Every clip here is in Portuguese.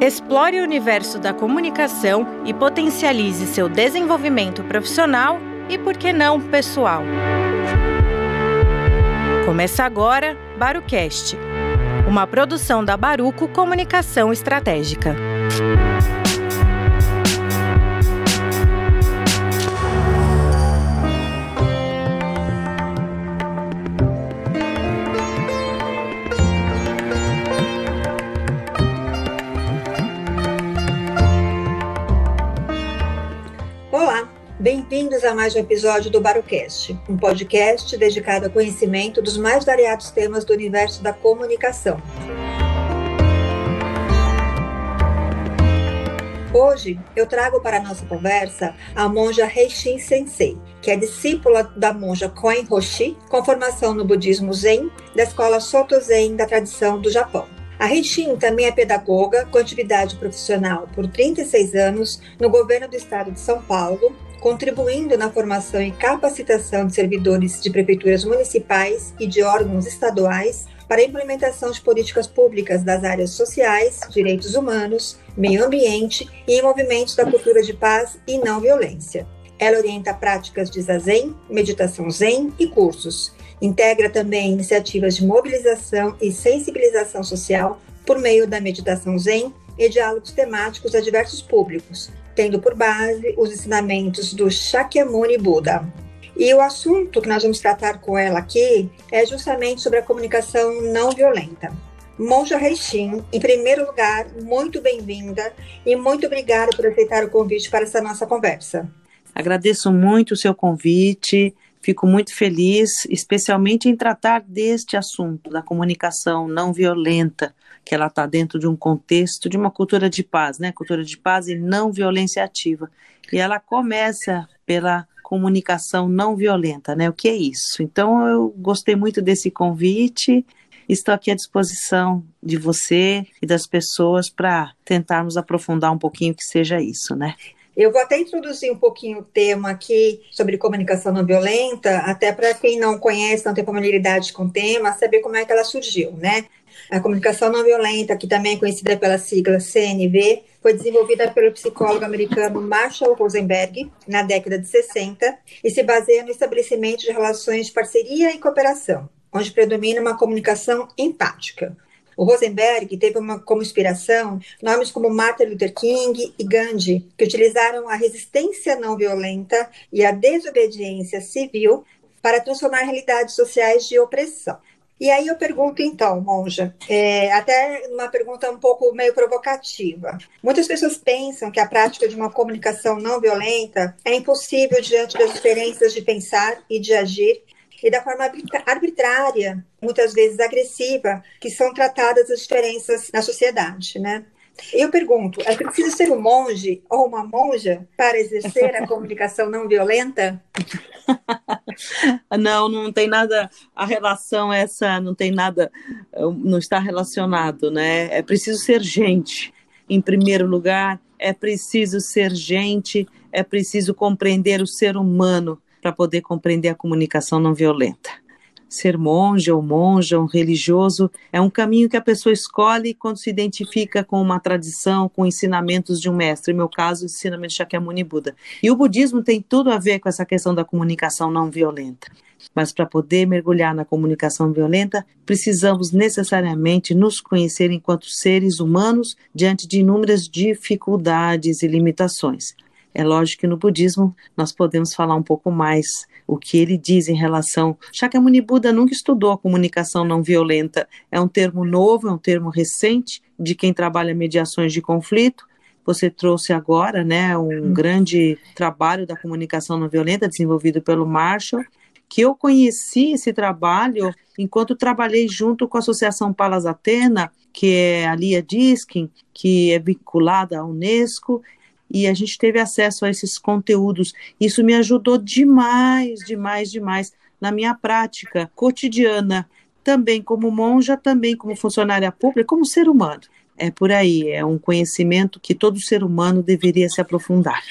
Explore o universo da comunicação e potencialize seu desenvolvimento profissional e, por que não, pessoal. Começa agora Barucast, uma produção da Baruco Comunicação Estratégica. Bem-vindos a mais um episódio do Barocast, um podcast dedicado ao conhecimento dos mais variados temas do universo da comunicação. Hoje eu trago para a nossa conversa a monja Reishin Sensei, que é discípula da monja Koen Roshi, com formação no budismo Zen, da escola Soto Zen da tradição do Japão. A Reishin também é pedagoga com atividade profissional por 36 anos no governo do estado de São Paulo contribuindo na formação e capacitação de servidores de prefeituras municipais e de órgãos estaduais para a implementação de políticas públicas das áreas sociais, direitos humanos, meio ambiente e em movimentos da cultura de paz e não violência. Ela orienta práticas de zazen, meditação zen e cursos. Integra também iniciativas de mobilização e sensibilização social por meio da meditação zen e diálogos temáticos a diversos públicos, tendo por base os ensinamentos do Shakyamuni Buda. E o assunto que nós vamos tratar com ela aqui é justamente sobre a comunicação não violenta. Monja Reishin, em primeiro lugar, muito bem-vinda e muito obrigada por aceitar o convite para essa nossa conversa. Agradeço muito o seu convite, fico muito feliz, especialmente em tratar deste assunto, da comunicação não violenta, que ela está dentro de um contexto de uma cultura de paz, né? Cultura de paz e não violência ativa. E ela começa pela comunicação não violenta, né? O que é isso? Então eu gostei muito desse convite. Estou aqui à disposição de você e das pessoas para tentarmos aprofundar um pouquinho que seja isso, né? Eu vou até introduzir um pouquinho o tema aqui sobre comunicação não violenta, até para quem não conhece, não tem familiaridade com o tema, saber como é que ela surgiu, né? A comunicação não violenta, que também é conhecida pela sigla CNV, foi desenvolvida pelo psicólogo americano Marshall Rosenberg na década de 60 e se baseia no estabelecimento de relações de parceria e cooperação, onde predomina uma comunicação empática. O Rosenberg teve uma, como inspiração nomes como Martin Luther King e Gandhi, que utilizaram a resistência não violenta e a desobediência civil para transformar realidades sociais de opressão. E aí eu pergunto então, Monja, é, até uma pergunta um pouco meio provocativa. Muitas pessoas pensam que a prática de uma comunicação não violenta é impossível diante das diferenças de pensar e de agir e da forma arbitrária, muitas vezes agressiva, que são tratadas as diferenças na sociedade, né? Eu pergunto, é preciso ser um monge ou uma monja para exercer a comunicação não violenta? não, não tem nada, a relação essa não tem nada, não está relacionado, né? É preciso ser gente, em primeiro lugar, é preciso ser gente, é preciso compreender o ser humano para poder compreender a comunicação não violenta. Ser monge ou monja, um religioso, é um caminho que a pessoa escolhe quando se identifica com uma tradição, com ensinamentos de um mestre. No meu caso, o ensinamento de Shakyamuni Buda. E o budismo tem tudo a ver com essa questão da comunicação não violenta. Mas para poder mergulhar na comunicação violenta, precisamos necessariamente nos conhecer enquanto seres humanos diante de inúmeras dificuldades e limitações. É lógico que no budismo nós podemos falar um pouco mais o que ele diz em relação. Shakyamuni Buda nunca estudou a comunicação não violenta. É um termo novo, é um termo recente de quem trabalha mediações de conflito. Você trouxe agora, né, um hum. grande trabalho da comunicação não violenta desenvolvido pelo Marshall, que eu conheci esse trabalho enquanto trabalhei junto com a Associação Palas Atena, que é a Lia Diskin, que é vinculada à Unesco, e a gente teve acesso a esses conteúdos. Isso me ajudou demais, demais, demais na minha prática cotidiana, também como monja, também como funcionária pública, como ser humano. É por aí, é um conhecimento que todo ser humano deveria se aprofundar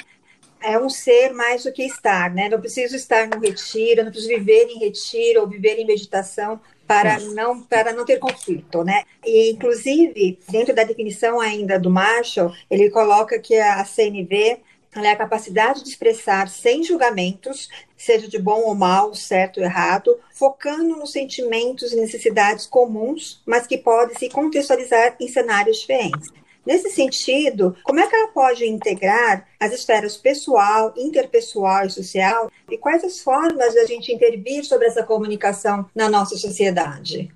é um ser mais do que estar, né? Não preciso estar no retiro, não preciso viver em retiro ou viver em meditação para não para não ter conflito, né? E inclusive dentro da definição ainda do Marshall, ele coloca que a CNV é a capacidade de expressar sem julgamentos, seja de bom ou mal, certo ou errado, focando nos sentimentos e necessidades comuns, mas que podem se contextualizar em cenários diferentes. Nesse sentido, como é que ela pode integrar as esferas pessoal, interpessoal e social? E quais as formas de a gente intervir sobre essa comunicação na nossa sociedade?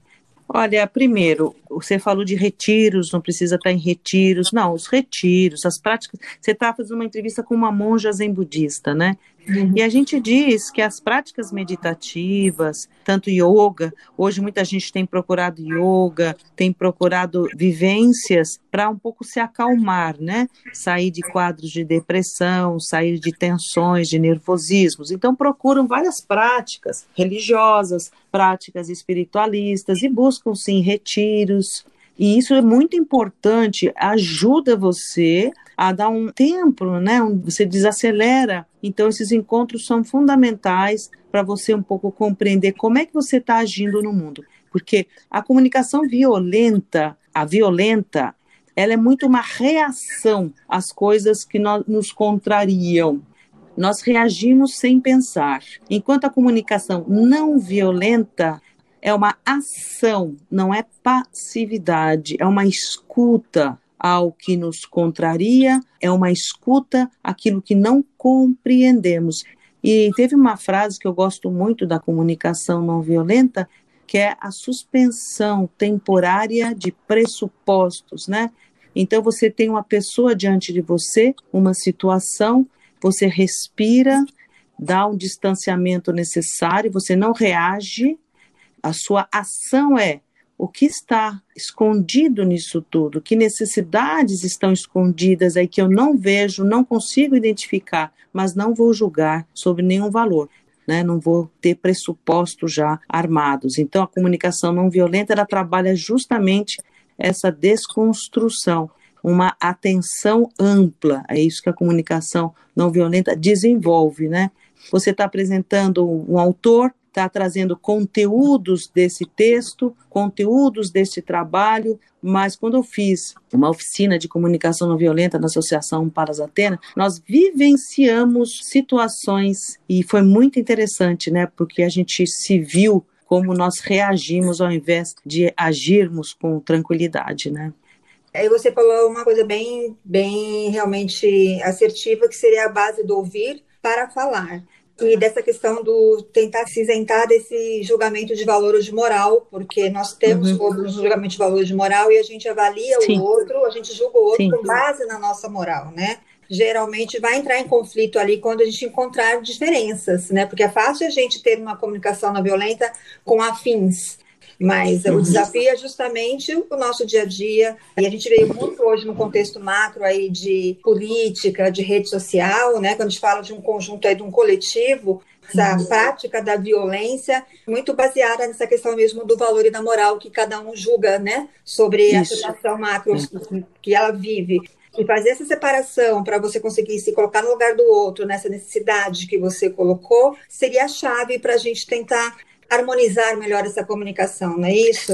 Olha, primeiro, você falou de retiros, não precisa estar em retiros. Não, os retiros, as práticas. Você está fazendo uma entrevista com uma monja zen budista, né? Uhum. E a gente diz que as práticas meditativas, tanto yoga, hoje muita gente tem procurado yoga, tem procurado vivências para um pouco se acalmar, né? Sair de quadros de depressão, sair de tensões, de nervosismos. Então procuram várias práticas religiosas, práticas espiritualistas e buscam sim retiros. E isso é muito importante, ajuda você a dar um tempo, né? Você desacelera. Então, esses encontros são fundamentais para você um pouco compreender como é que você está agindo no mundo. Porque a comunicação violenta, a violenta, ela é muito uma reação às coisas que nós, nos contrariam. Nós reagimos sem pensar. Enquanto a comunicação não violenta é uma ação, não é passividade, é uma escuta ao que nos contraria, é uma escuta àquilo que não compreendemos. E teve uma frase que eu gosto muito da comunicação não violenta, que é a suspensão temporária de pressupostos, né? Então você tem uma pessoa diante de você, uma situação, você respira, dá um distanciamento necessário, você não reage, a sua ação é o que está escondido nisso tudo, que necessidades estão escondidas aí que eu não vejo, não consigo identificar, mas não vou julgar sobre nenhum valor. Né, não vou ter pressupostos já armados. Então, a comunicação não violenta ela trabalha justamente essa desconstrução, uma atenção ampla. É isso que a comunicação não violenta desenvolve, né? Você está apresentando um autor, está trazendo conteúdos desse texto, conteúdos desse trabalho, mas quando eu fiz uma oficina de comunicação não violenta na Associação Paras Atena, nós vivenciamos situações e foi muito interessante, né? Porque a gente se viu como nós reagimos ao invés de agirmos com tranquilidade, né? Aí você falou uma coisa bem, bem realmente assertiva, que seria a base do ouvir para falar e dessa questão do tentar se isentar desse julgamento de valor ou de moral, porque nós temos uhum. um julgamento de valor ou de moral e a gente avalia Sim. o outro, a gente julga o outro Sim. com base na nossa moral, né? Geralmente vai entrar em conflito ali quando a gente encontrar diferenças, né? Porque é fácil a gente ter uma comunicação não violenta com afins. Mas o uhum. desafio é justamente o nosso dia a dia. E a gente veio muito hoje no contexto macro aí de política, de rede social, né? Quando a gente fala de um conjunto aí, de um coletivo, essa uhum. prática da violência, muito baseada nessa questão mesmo do valor e da moral que cada um julga, né? Sobre Isso. a situação macro que ela vive. E fazer essa separação para você conseguir se colocar no lugar do outro, nessa necessidade que você colocou, seria a chave para a gente tentar harmonizar melhor essa comunicação, não é isso?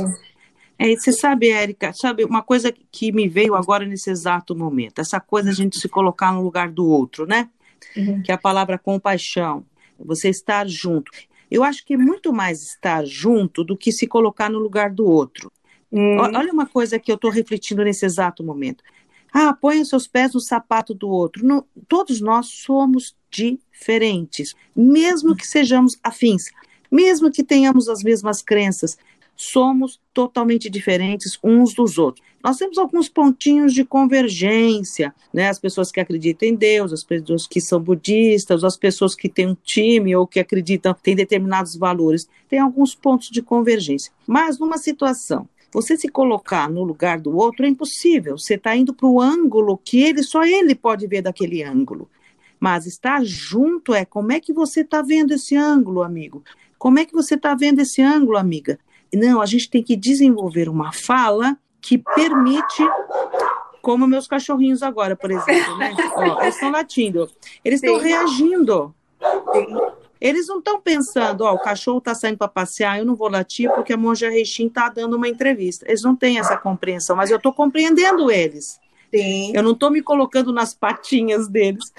É, você sabe, Érica, sabe, uma coisa que me veio agora nesse exato momento, essa coisa de a gente se colocar no lugar do outro, né? Uhum. Que é a palavra compaixão, você estar junto. Eu acho que é muito mais estar junto do que se colocar no lugar do outro. Uhum. Olha uma coisa que eu estou refletindo nesse exato momento. Ah, põe os seus pés no sapato do outro. Não, todos nós somos diferentes, mesmo que sejamos afins mesmo que tenhamos as mesmas crenças, somos totalmente diferentes uns dos outros. Nós temos alguns pontinhos de convergência, né? As pessoas que acreditam em Deus, as pessoas que são budistas, as pessoas que têm um time ou que acreditam têm determinados valores, tem alguns pontos de convergência. Mas numa situação você se colocar no lugar do outro é impossível. Você está indo para o ângulo que ele só ele pode ver daquele ângulo. Mas estar junto é como é que você está vendo esse ângulo, amigo? Como é que você está vendo esse ângulo, amiga? Não, a gente tem que desenvolver uma fala que permite como meus cachorrinhos agora, por exemplo, né? Ó, eles estão latindo. Eles estão reagindo. Eles não estão pensando, ó, o cachorro está saindo para passear, eu não vou latir porque a Monja Reixin está dando uma entrevista. Eles não têm essa compreensão, mas eu estou compreendendo eles. Sim. Eu não estou me colocando nas patinhas deles,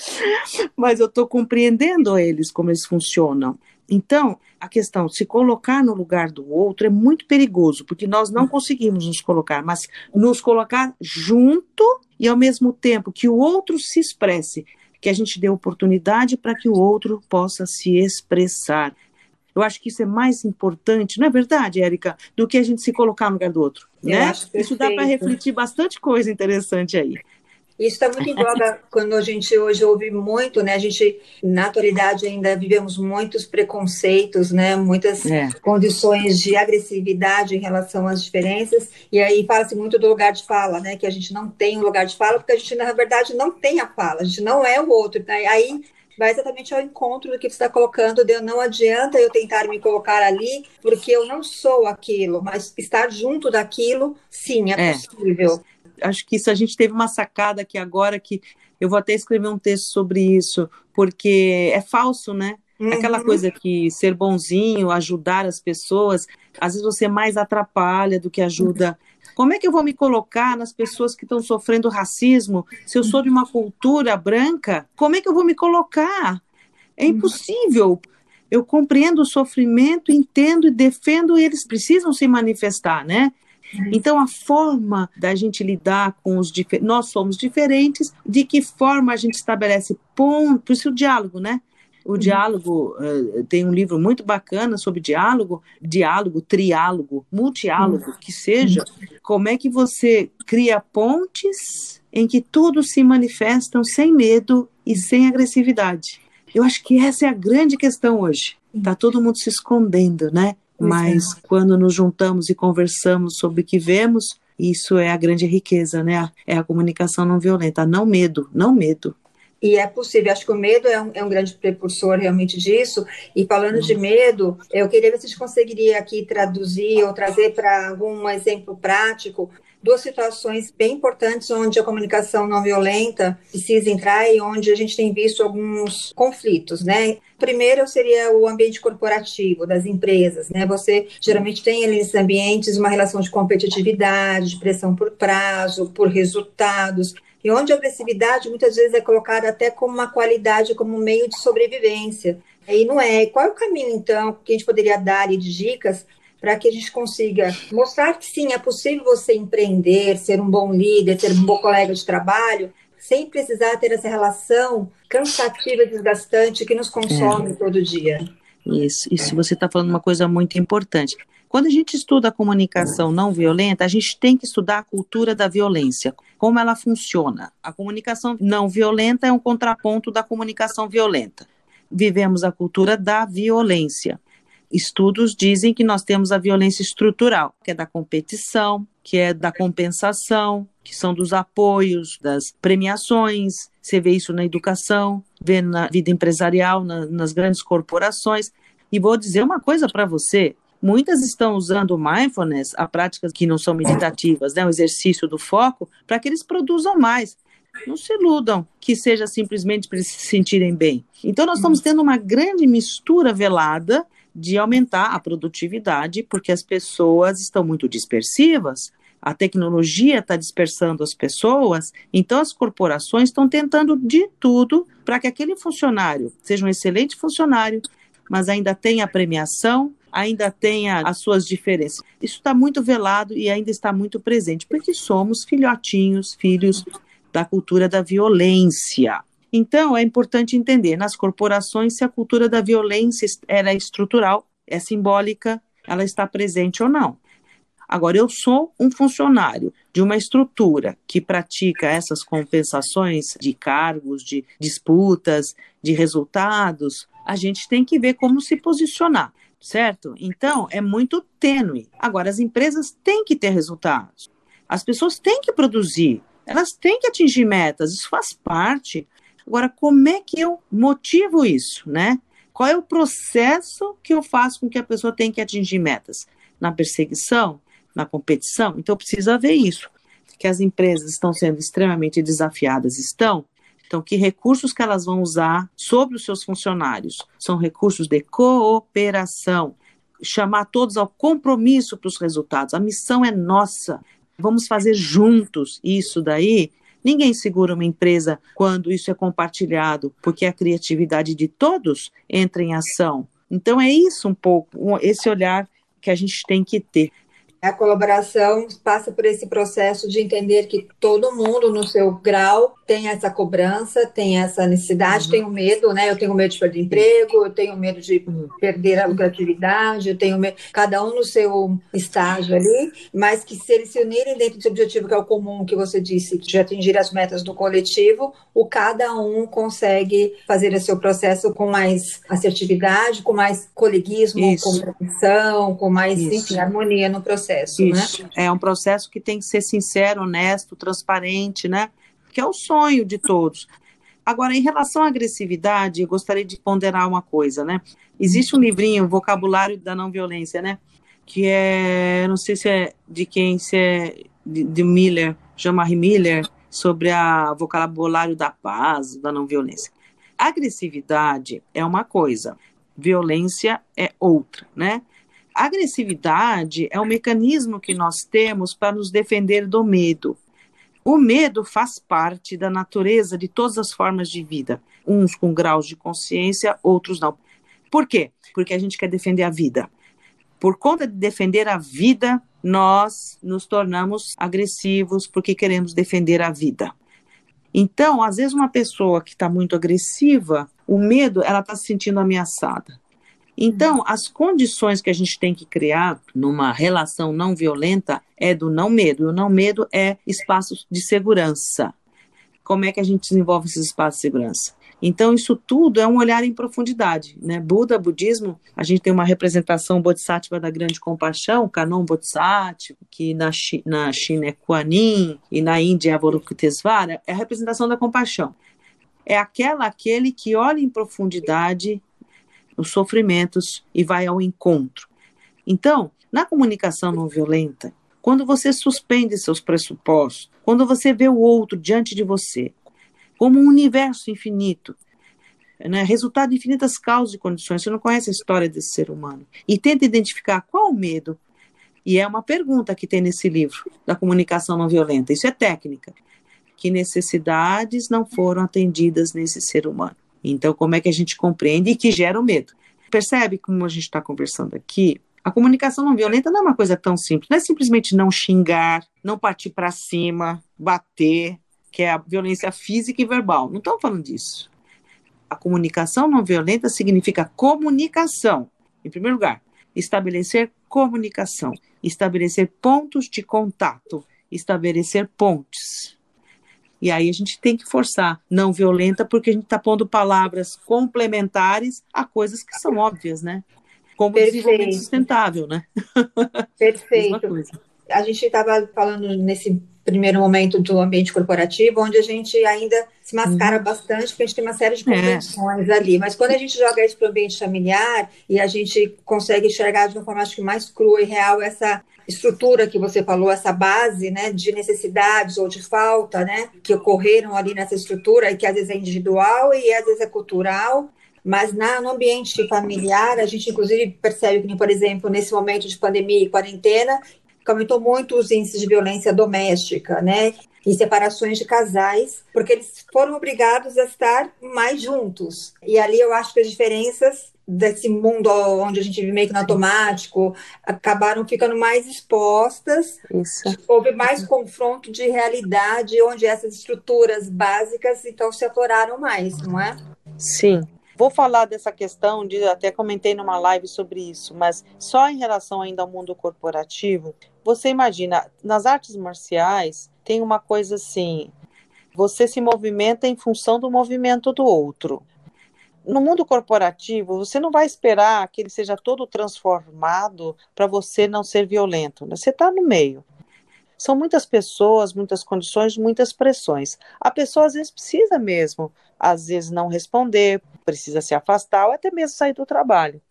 mas eu estou compreendendo eles, como eles funcionam. Então, a questão se colocar no lugar do outro é muito perigoso, porque nós não conseguimos nos colocar, mas nos colocar junto e ao mesmo tempo que o outro se expresse que a gente dê oportunidade para que o outro possa se expressar. Eu acho que isso é mais importante, não é verdade, Érica, do que a gente se colocar no lugar do outro. né? Isso dá para refletir bastante coisa interessante aí. Isso está muito em voga quando a gente hoje ouve muito, né? A gente, na atualidade, ainda vivemos muitos preconceitos, né? Muitas é. condições de agressividade em relação às diferenças. E aí fala-se muito do lugar de fala, né? Que a gente não tem um lugar de fala, porque a gente, na verdade, não tem a fala, a gente não é o outro. Né? Aí vai exatamente ao encontro do que você está colocando, de não adianta eu tentar me colocar ali, porque eu não sou aquilo, mas estar junto daquilo, sim, é, é. possível acho que isso a gente teve uma sacada aqui agora que eu vou até escrever um texto sobre isso, porque é falso, né? Uhum. Aquela coisa que ser bonzinho, ajudar as pessoas, às vezes você mais atrapalha do que ajuda. Como é que eu vou me colocar nas pessoas que estão sofrendo racismo? Se eu sou de uma cultura branca, como é que eu vou me colocar? É impossível. Eu compreendo o sofrimento, entendo e defendo, e eles precisam se manifestar, né? Então, a forma da gente lidar com os diferentes, nós somos diferentes, de que forma a gente estabelece ponto, por isso o diálogo, né? O uhum. diálogo, uh, tem um livro muito bacana sobre diálogo, diálogo, triálogo, multiálogo, uhum. que seja, como é que você cria pontes em que todos se manifestam sem medo e sem agressividade. Eu acho que essa é a grande questão hoje. Está todo mundo se escondendo, né? mas é. quando nos juntamos e conversamos sobre o que vemos, isso é a grande riqueza, né? É a comunicação não violenta, não medo, não medo. E é possível, acho que o medo é um, é um grande precursor realmente disso. E falando de medo, eu queria ver se a gente conseguiria aqui traduzir ou trazer para algum exemplo prático duas situações bem importantes onde a comunicação não violenta precisa entrar e onde a gente tem visto alguns conflitos, né? Primeiro seria o ambiente corporativo das empresas, né? Você geralmente tem ali nesses ambientes uma relação de competitividade, de pressão por prazo, por resultados, e onde a agressividade muitas vezes é colocada até como uma qualidade, como um meio de sobrevivência. E não é. Qual é o caminho, então, que a gente poderia dar de dicas para que a gente consiga mostrar que sim, é possível você empreender, ser um bom líder, ser um bom colega de trabalho, sem precisar ter essa relação cansativa e desgastante que nos consome é. todo dia. Isso, isso você está falando uma coisa muito importante. Quando a gente estuda a comunicação não violenta, a gente tem que estudar a cultura da violência, como ela funciona. A comunicação não violenta é um contraponto da comunicação violenta. Vivemos a cultura da violência estudos dizem que nós temos a violência estrutural, que é da competição, que é da compensação, que são dos apoios, das premiações. Você vê isso na educação, vê na vida empresarial, na, nas grandes corporações. E vou dizer uma coisa para você: muitas estão usando mindfulness, a práticas que não são meditativas, né, o exercício do foco, para que eles produzam mais. Não se iludam que seja simplesmente para eles se sentirem bem. Então, nós estamos tendo uma grande mistura velada de aumentar a produtividade, porque as pessoas estão muito dispersivas, a tecnologia está dispersando as pessoas, então as corporações estão tentando de tudo para que aquele funcionário seja um excelente funcionário, mas ainda tenha a premiação, ainda tenha as suas diferenças. Isso está muito velado e ainda está muito presente, porque somos filhotinhos, filhos da cultura da violência. Então, é importante entender nas corporações se a cultura da violência era estrutural, é simbólica, ela está presente ou não. Agora, eu sou um funcionário de uma estrutura que pratica essas compensações de cargos, de disputas, de resultados. A gente tem que ver como se posicionar, certo? Então, é muito tênue. Agora, as empresas têm que ter resultados. As pessoas têm que produzir, elas têm que atingir metas, isso faz parte. Agora, como é que eu motivo isso, né? Qual é o processo que eu faço com que a pessoa tenha que atingir metas? Na perseguição? Na competição? Então, precisa ver isso. Que as empresas estão sendo extremamente desafiadas, estão, Então, que recursos que elas vão usar sobre os seus funcionários? São recursos de cooperação, chamar todos ao compromisso para os resultados. A missão é nossa. Vamos fazer juntos isso daí. Ninguém segura uma empresa quando isso é compartilhado, porque a criatividade de todos entra em ação. Então é isso um pouco, esse olhar que a gente tem que ter. A colaboração passa por esse processo de entender que todo mundo, no seu grau, tem essa cobrança, tem essa necessidade, uhum. tem o medo, né? Eu tenho medo de perder emprego, eu tenho medo de uhum. perder a lucratividade, eu tenho medo, cada um no seu estágio ali, mas que se eles se unirem dentro desse objetivo que é o comum, que você disse, de atingir as metas do coletivo, o cada um consegue fazer esse seu processo com mais assertividade, com mais coleguismo, Isso. com compreensão, com mais, Isso. enfim, harmonia no processo, né? Isso. né? É um processo que tem que ser sincero, honesto, transparente, né? que é o sonho de todos. Agora, em relação à agressividade, eu gostaria de ponderar uma coisa, né? Existe um livrinho, Vocabulário da Não Violência, né? Que é, não sei se é de quem, se é de, de Miller, Jean-Marie Miller, sobre a vocabulário da paz, da não violência. Agressividade é uma coisa, violência é outra, né? Agressividade é um mecanismo que nós temos para nos defender do medo. O medo faz parte da natureza de todas as formas de vida, uns com graus de consciência, outros não. Por quê? Porque a gente quer defender a vida. Por conta de defender a vida, nós nos tornamos agressivos porque queremos defender a vida. Então, às vezes, uma pessoa que está muito agressiva, o medo, ela está se sentindo ameaçada. Então, as condições que a gente tem que criar numa relação não violenta é do não medo. E o não medo é espaços de segurança. Como é que a gente desenvolve esses espaços de segurança? Então, isso tudo é um olhar em profundidade. Né? Buda, budismo, a gente tem uma representação bodhisattva da grande compaixão, Kanon Bodhisattva, que na, Chi, na China é Kuan e na Índia é Avalokitesvara, é a representação da compaixão. É aquela, aquele que olha em profundidade os sofrimentos e vai ao encontro. Então, na comunicação não violenta, quando você suspende seus pressupostos, quando você vê o outro diante de você como um universo infinito, né, resultado de infinitas causas e condições, você não conhece a história desse ser humano, e tenta identificar qual o medo. E é uma pergunta que tem nesse livro da comunicação não violenta. Isso é técnica. Que necessidades não foram atendidas nesse ser humano? Então, como é que a gente compreende e que gera o medo? Percebe como a gente está conversando aqui? A comunicação não violenta não é uma coisa tão simples. Não é simplesmente não xingar, não partir para cima, bater, que é a violência física e verbal. Não estamos falando disso. A comunicação não violenta significa comunicação. Em primeiro lugar, estabelecer comunicação, estabelecer pontos de contato, estabelecer pontes. E aí a gente tem que forçar não violenta, porque a gente está pondo palavras complementares a coisas que são óbvias, né? Como Perfeito. desenvolvimento sustentável, né? Perfeito. a gente estava falando nesse primeiro momento do ambiente corporativo, onde a gente ainda se mascara uhum. bastante, porque a gente tem uma série de convenções é. ali. Mas quando a gente joga isso para o ambiente familiar e a gente consegue enxergar de uma forma acho que mais crua e real essa estrutura que você falou, essa base né, de necessidades ou de falta né, que ocorreram ali nessa estrutura e que às vezes é individual e às vezes é cultural. Mas na, no ambiente familiar, a gente inclusive percebe que, por exemplo, nesse momento de pandemia e quarentena, aumentou muito os índices de violência doméstica, né? E separações de casais, porque eles foram obrigados a estar mais juntos. E ali eu acho que as diferenças desse mundo onde a gente vive meio que no automático acabaram ficando mais expostas. Isso. Houve mais confronto de realidade, onde essas estruturas básicas então se afloraram mais, não é? Sim. Vou falar dessa questão, de, até comentei numa live sobre isso, mas só em relação ainda ao mundo corporativo, você imagina, nas artes marciais tem uma coisa assim, você se movimenta em função do movimento do outro. No mundo corporativo, você não vai esperar que ele seja todo transformado para você não ser violento. Né? Você está no meio. São muitas pessoas, muitas condições, muitas pressões. A pessoa às vezes precisa mesmo, às vezes não responder, precisa se afastar ou até mesmo sair do trabalho.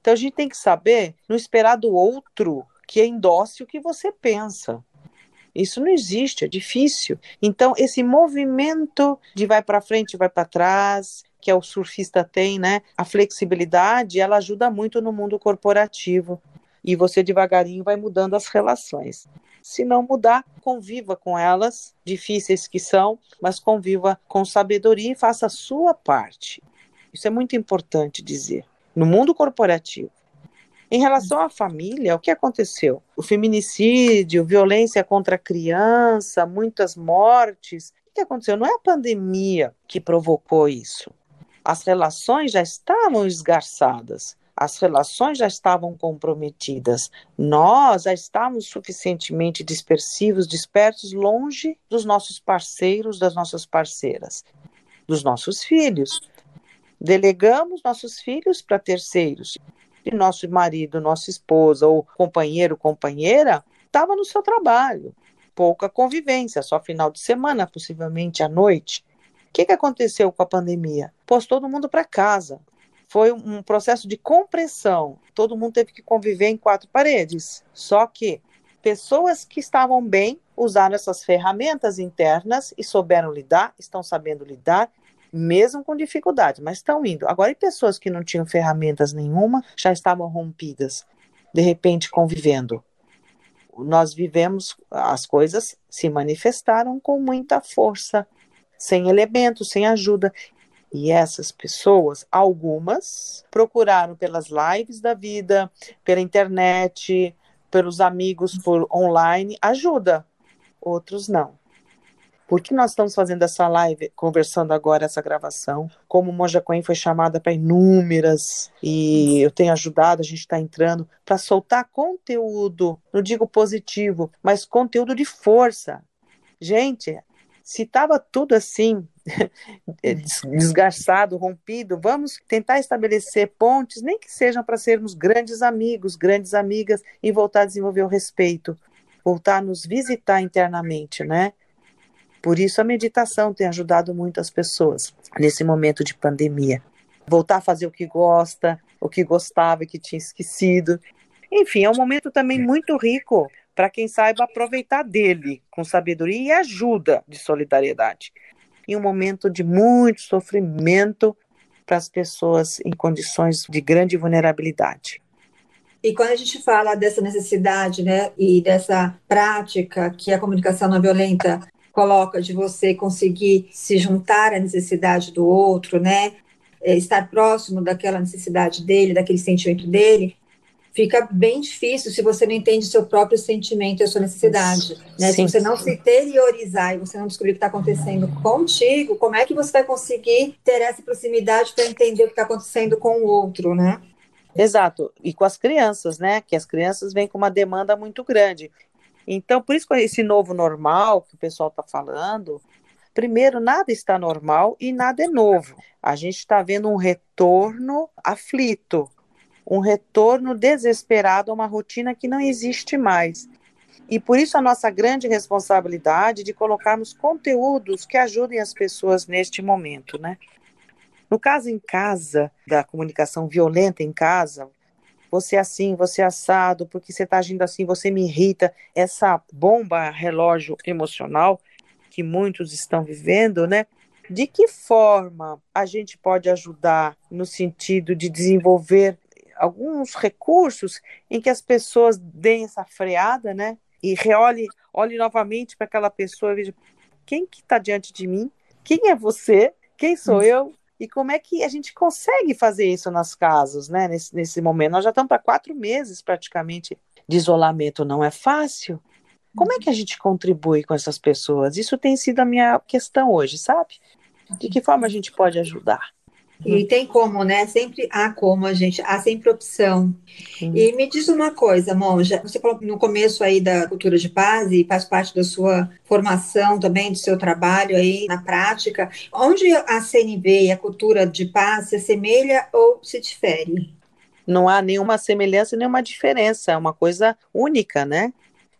Então a gente tem que saber, não esperar do outro que endosse o que você pensa. Isso não existe, é difícil. Então, esse movimento de vai para frente, vai para trás, que é o surfista tem, né? A flexibilidade, ela ajuda muito no mundo corporativo. E você devagarinho vai mudando as relações. Se não mudar, conviva com elas, difíceis que são, mas conviva com sabedoria e faça a sua parte. Isso é muito importante dizer. No mundo corporativo, em relação à família, o que aconteceu? O feminicídio, violência contra a criança, muitas mortes. O que aconteceu? Não é a pandemia que provocou isso. As relações já estavam esgarçadas, as relações já estavam comprometidas. Nós já estávamos suficientemente dispersivos, dispersos, longe dos nossos parceiros, das nossas parceiras, dos nossos filhos. Delegamos nossos filhos para terceiros e nosso marido, nossa esposa ou companheiro, companheira, estava no seu trabalho. Pouca convivência, só final de semana, possivelmente à noite. O que, que aconteceu com a pandemia? Pôs todo mundo para casa. Foi um processo de compressão. Todo mundo teve que conviver em quatro paredes. Só que pessoas que estavam bem usaram essas ferramentas internas e souberam lidar, estão sabendo lidar mesmo com dificuldade, mas estão indo. Agora, e pessoas que não tinham ferramentas nenhuma, já estavam rompidas, de repente convivendo. Nós vivemos, as coisas se manifestaram com muita força, sem elementos, sem ajuda. E essas pessoas, algumas, procuraram pelas lives da vida, pela internet, pelos amigos por online, ajuda. Outros não. Por que nós estamos fazendo essa live, conversando agora, essa gravação? Como Monja Coen foi chamada para inúmeras, e eu tenho ajudado, a gente está entrando, para soltar conteúdo, não digo positivo, mas conteúdo de força. Gente, se estava tudo assim, desgastado, rompido, vamos tentar estabelecer pontes, nem que sejam para sermos grandes amigos, grandes amigas, e voltar a desenvolver o respeito, voltar a nos visitar internamente, né? Por isso a meditação tem ajudado muito as pessoas nesse momento de pandemia. Voltar a fazer o que gosta, o que gostava e que tinha esquecido. Enfim, é um momento também muito rico para quem saiba aproveitar dele com sabedoria e ajuda de solidariedade. Em um momento de muito sofrimento para as pessoas em condições de grande vulnerabilidade. E quando a gente fala dessa necessidade, né, e dessa prática que a comunicação não violenta coloca de você conseguir se juntar à necessidade do outro, né? É, estar próximo daquela necessidade dele, daquele sentimento dele, fica bem difícil se você não entende seu próprio sentimento e a sua necessidade. Né? Se você não se interiorizar e você não descobrir o que está acontecendo contigo, como é que você vai conseguir ter essa proximidade para entender o que está acontecendo com o outro, né? Exato, e com as crianças, né? Que as crianças vêm com uma demanda muito grande. Então, por isso que esse novo normal que o pessoal está falando, primeiro, nada está normal e nada é novo. A gente está vendo um retorno aflito, um retorno desesperado a uma rotina que não existe mais. E por isso a nossa grande responsabilidade de colocarmos conteúdos que ajudem as pessoas neste momento, né? No caso em casa, da comunicação violenta em casa, você é assim, você é assado, porque você está agindo assim, você me irrita. Essa bomba relógio emocional que muitos estão vivendo, né? De que forma a gente pode ajudar no sentido de desenvolver alguns recursos em que as pessoas deem essa freada, né? E reolhe, olhe novamente para aquela pessoa e veja quem que está diante de mim, quem é você, quem sou eu, e como é que a gente consegue fazer isso nas casas, né? Nesse, nesse momento. Nós já estamos para quatro meses praticamente de isolamento, não é fácil. Como é que a gente contribui com essas pessoas? Isso tem sido a minha questão hoje, sabe? De que forma a gente pode ajudar? E tem como, né? Sempre há como a gente, há sempre opção. E me diz uma coisa, Monja, você falou no começo aí da cultura de paz e faz parte da sua formação também, do seu trabalho aí na prática. Onde a CNV e a cultura de paz se assemelha ou se difere? Não há nenhuma semelhança, nenhuma diferença, é uma coisa única, né?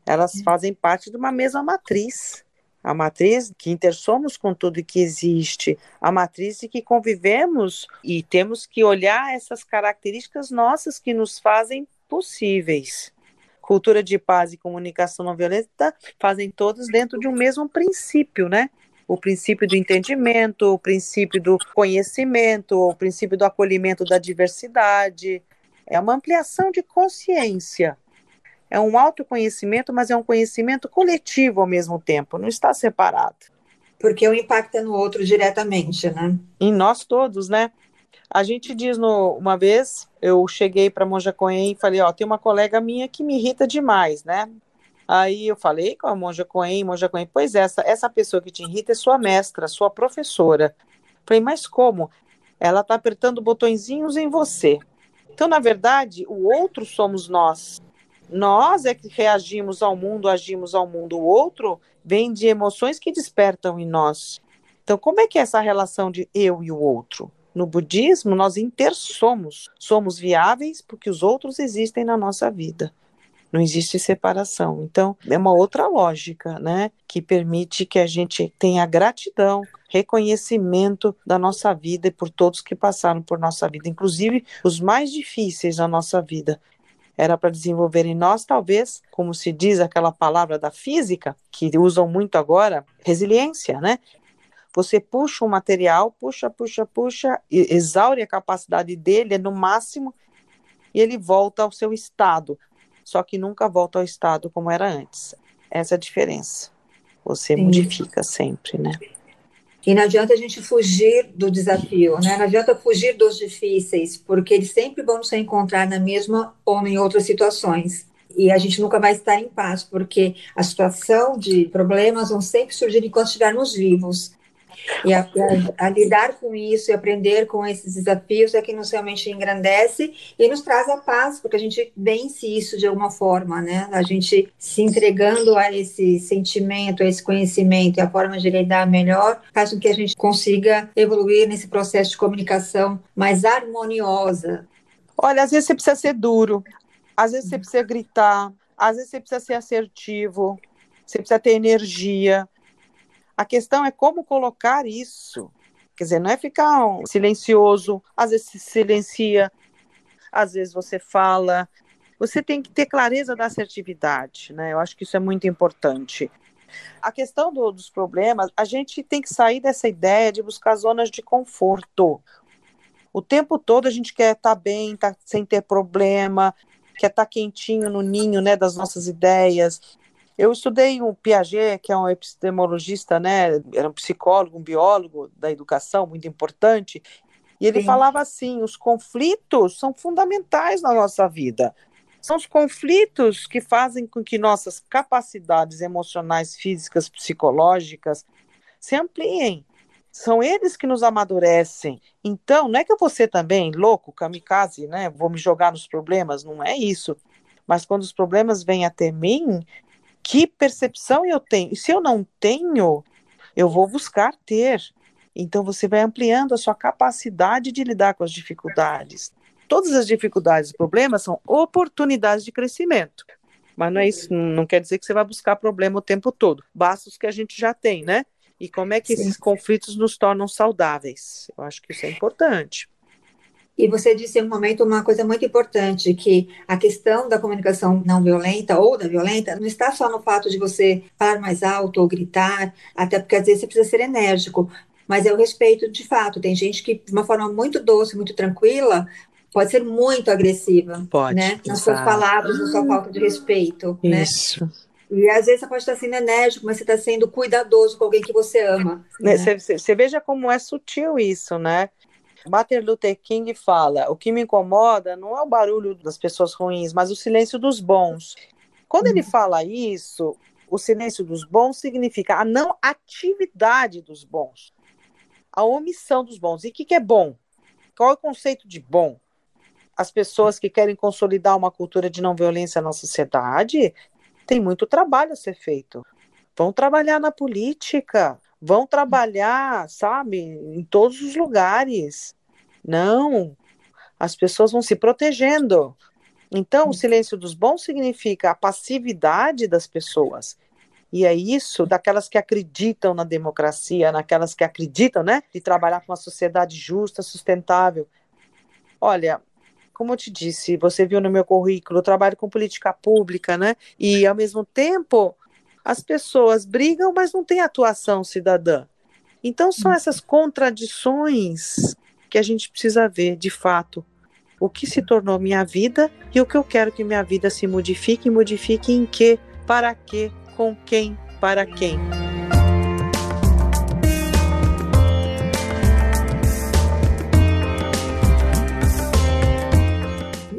Elas hum. fazem parte de uma mesma matriz a matriz que intersomos com tudo que existe, a matriz de que convivemos e temos que olhar essas características nossas que nos fazem possíveis cultura de paz e comunicação não violenta fazem todos dentro de um mesmo princípio, né? O princípio do entendimento, o princípio do conhecimento, o princípio do acolhimento da diversidade. É uma ampliação de consciência. É um autoconhecimento, mas é um conhecimento coletivo ao mesmo tempo, não está separado. Porque o impacta é no outro diretamente, né? Em nós todos, né? A gente diz no, uma vez, eu cheguei para Monja Coen e falei, ó, tem uma colega minha que me irrita demais, né? Aí eu falei com a Monja Coen, Monja Coen, pois é, essa, essa pessoa que te irrita é sua mestra, sua professora. Falei, mas como? Ela está apertando botõezinhos em você. Então, na verdade, o outro somos nós. Nós é que reagimos ao mundo, agimos ao mundo. O outro vem de emoções que despertam em nós. Então, como é que é essa relação de eu e o outro? No budismo, nós intersomos, somos viáveis porque os outros existem na nossa vida. Não existe separação. Então, é uma outra lógica, né? Que permite que a gente tenha gratidão, reconhecimento da nossa vida e por todos que passaram por nossa vida, inclusive os mais difíceis na nossa vida. Era para desenvolver em nós, talvez, como se diz aquela palavra da física, que usam muito agora, resiliência, né? Você puxa o material, puxa, puxa, puxa, exaure a capacidade dele, é no máximo, e ele volta ao seu estado. Só que nunca volta ao estado como era antes. Essa é a diferença. Você Sim. modifica sempre, né? E não adianta a gente fugir do desafio, né? Não adianta fugir dos difíceis, porque eles sempre vão se encontrar na mesma ou em outras situações. E a gente nunca vai estar em paz, porque a situação de problemas vão sempre surgir enquanto estivermos vivos. E a, a, a, lidar com isso e aprender com esses desafios é que nos realmente engrandece e nos traz a paz, porque a gente vence isso de alguma forma, né? A gente se entregando a esse sentimento, a esse conhecimento e a forma de lidar melhor, faz com que a gente consiga evoluir nesse processo de comunicação mais harmoniosa. Olha, às vezes você precisa ser duro, às vezes você precisa gritar, às vezes você precisa ser assertivo, você precisa ter energia, a questão é como colocar isso. Quer dizer, não é ficar silencioso, às vezes se silencia, às vezes você fala. Você tem que ter clareza da assertividade, né? Eu acho que isso é muito importante. A questão do, dos problemas, a gente tem que sair dessa ideia de buscar zonas de conforto. O tempo todo a gente quer estar tá bem, tá sem ter problema, quer estar tá quentinho no ninho né, das nossas ideias. Eu estudei um Piaget, que é um epistemologista, né, era um psicólogo, um biólogo da educação, muito importante, e ele Sim. falava assim: os conflitos são fundamentais na nossa vida. São os conflitos que fazem com que nossas capacidades emocionais, físicas, psicológicas se ampliem. São eles que nos amadurecem. Então, não é que eu vou ser também louco, kamikaze, né? Vou me jogar nos problemas, não é isso. Mas quando os problemas vêm até mim, que percepção eu tenho? E se eu não tenho, eu vou buscar ter. Então você vai ampliando a sua capacidade de lidar com as dificuldades. Todas as dificuldades e problemas são oportunidades de crescimento. Mas não é isso, não quer dizer que você vai buscar problema o tempo todo. Basta os que a gente já tem, né? E como é que Sim. esses conflitos nos tornam saudáveis? Eu acho que isso é importante. E você disse em um momento uma coisa muito importante, que a questão da comunicação não violenta ou da violenta não está só no fato de você falar mais alto ou gritar, até porque às vezes você precisa ser enérgico, mas é o respeito de fato. Tem gente que, de uma forma muito doce, muito tranquila, pode ser muito agressiva, pode, né? Nas suas palavras, na sua falta de respeito, né? Isso. né? E às vezes você pode estar sendo enérgico, mas você está sendo cuidadoso com alguém que você ama. Né? Você, né? você veja como é sutil isso, né? Martin Luther King fala: o que me incomoda não é o barulho das pessoas ruins, mas o silêncio dos bons. Quando ele uhum. fala isso, o silêncio dos bons significa a não atividade dos bons, a omissão dos bons. E o que, que é bom? Qual é o conceito de bom? As pessoas que querem consolidar uma cultura de não violência na sociedade têm muito trabalho a ser feito. Vão trabalhar na política, vão trabalhar, sabe, em todos os lugares. Não, as pessoas vão se protegendo. Então, o silêncio dos bons significa a passividade das pessoas. E é isso daquelas que acreditam na democracia, naquelas que acreditam, né, de trabalhar com uma sociedade justa, sustentável. Olha, como eu te disse, você viu no meu currículo, eu trabalho com política pública, né? E ao mesmo tempo, as pessoas brigam, mas não tem atuação cidadã. Então são essas contradições que a gente precisa ver, de fato, o que se tornou minha vida e o que eu quero que minha vida se modifique, e modifique em que, para quê, com quem, para quem.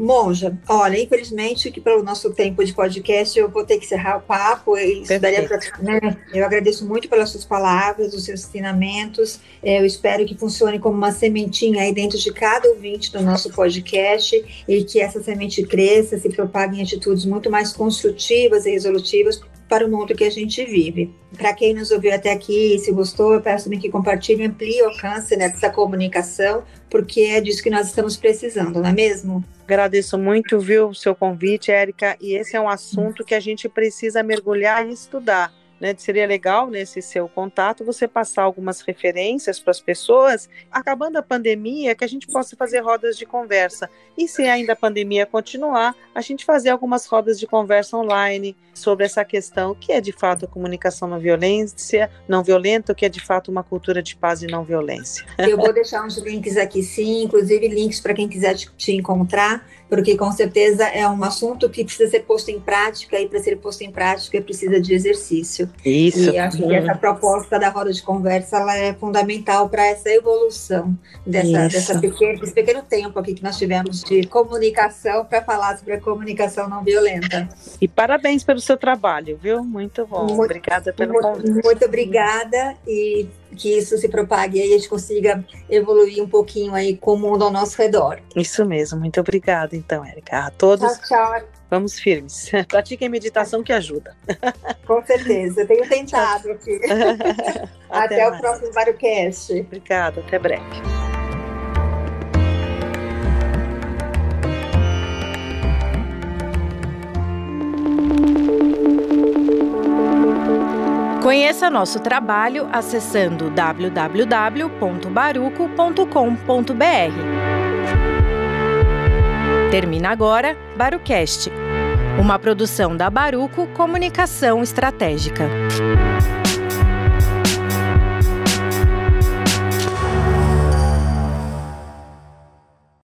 Monja, olha, infelizmente que pelo nosso tempo de podcast eu vou ter que encerrar o papo. Isso daria pra, né? Eu agradeço muito pelas suas palavras, os seus ensinamentos. É, eu espero que funcione como uma sementinha aí dentro de cada ouvinte do nosso podcast e que essa semente cresça, se propague em atitudes muito mais construtivas e resolutivas para o mundo que a gente vive. Para quem nos ouviu até aqui, se gostou, eu peço que compartilhe amplie o alcance dessa comunicação, porque é disso que nós estamos precisando, não é mesmo? Agradeço muito, viu, o seu convite, Érica, e esse é um assunto que a gente precisa mergulhar e estudar né, seria legal nesse seu contato você passar algumas referências para as pessoas, acabando a pandemia, que a gente possa fazer rodas de conversa. E se ainda a pandemia continuar, a gente fazer algumas rodas de conversa online sobre essa questão, que é de fato a comunicação não violência, não violenta, que é de fato uma cultura de paz e não violência. Eu vou deixar uns links aqui sim, inclusive links para quem quiser te encontrar porque com certeza é um assunto que precisa ser posto em prática e para ser posto em prática precisa de exercício. Isso. E acho que essa proposta da roda de conversa ela é fundamental para essa evolução dessa, dessa pequeno, desse pequeno tempo aqui que nós tivemos de comunicação para falar sobre a comunicação não violenta. E parabéns pelo seu trabalho, viu? Muito bom. Muito, obrigada pelo muito, convite. Muito obrigada e que isso se propague e a gente consiga evoluir um pouquinho aí com o mundo ao nosso redor. Isso mesmo, muito obrigada então, Érica. A todos. Tchau, tchau. Vamos firmes. Pratiquem meditação que ajuda. Com certeza, eu tenho tentado aqui. até, até o próximo VarioCast. Obrigada, até breve. Conheça nosso trabalho acessando www.baruco.com.br. Termina agora Barucast, uma produção da Baruco Comunicação Estratégica.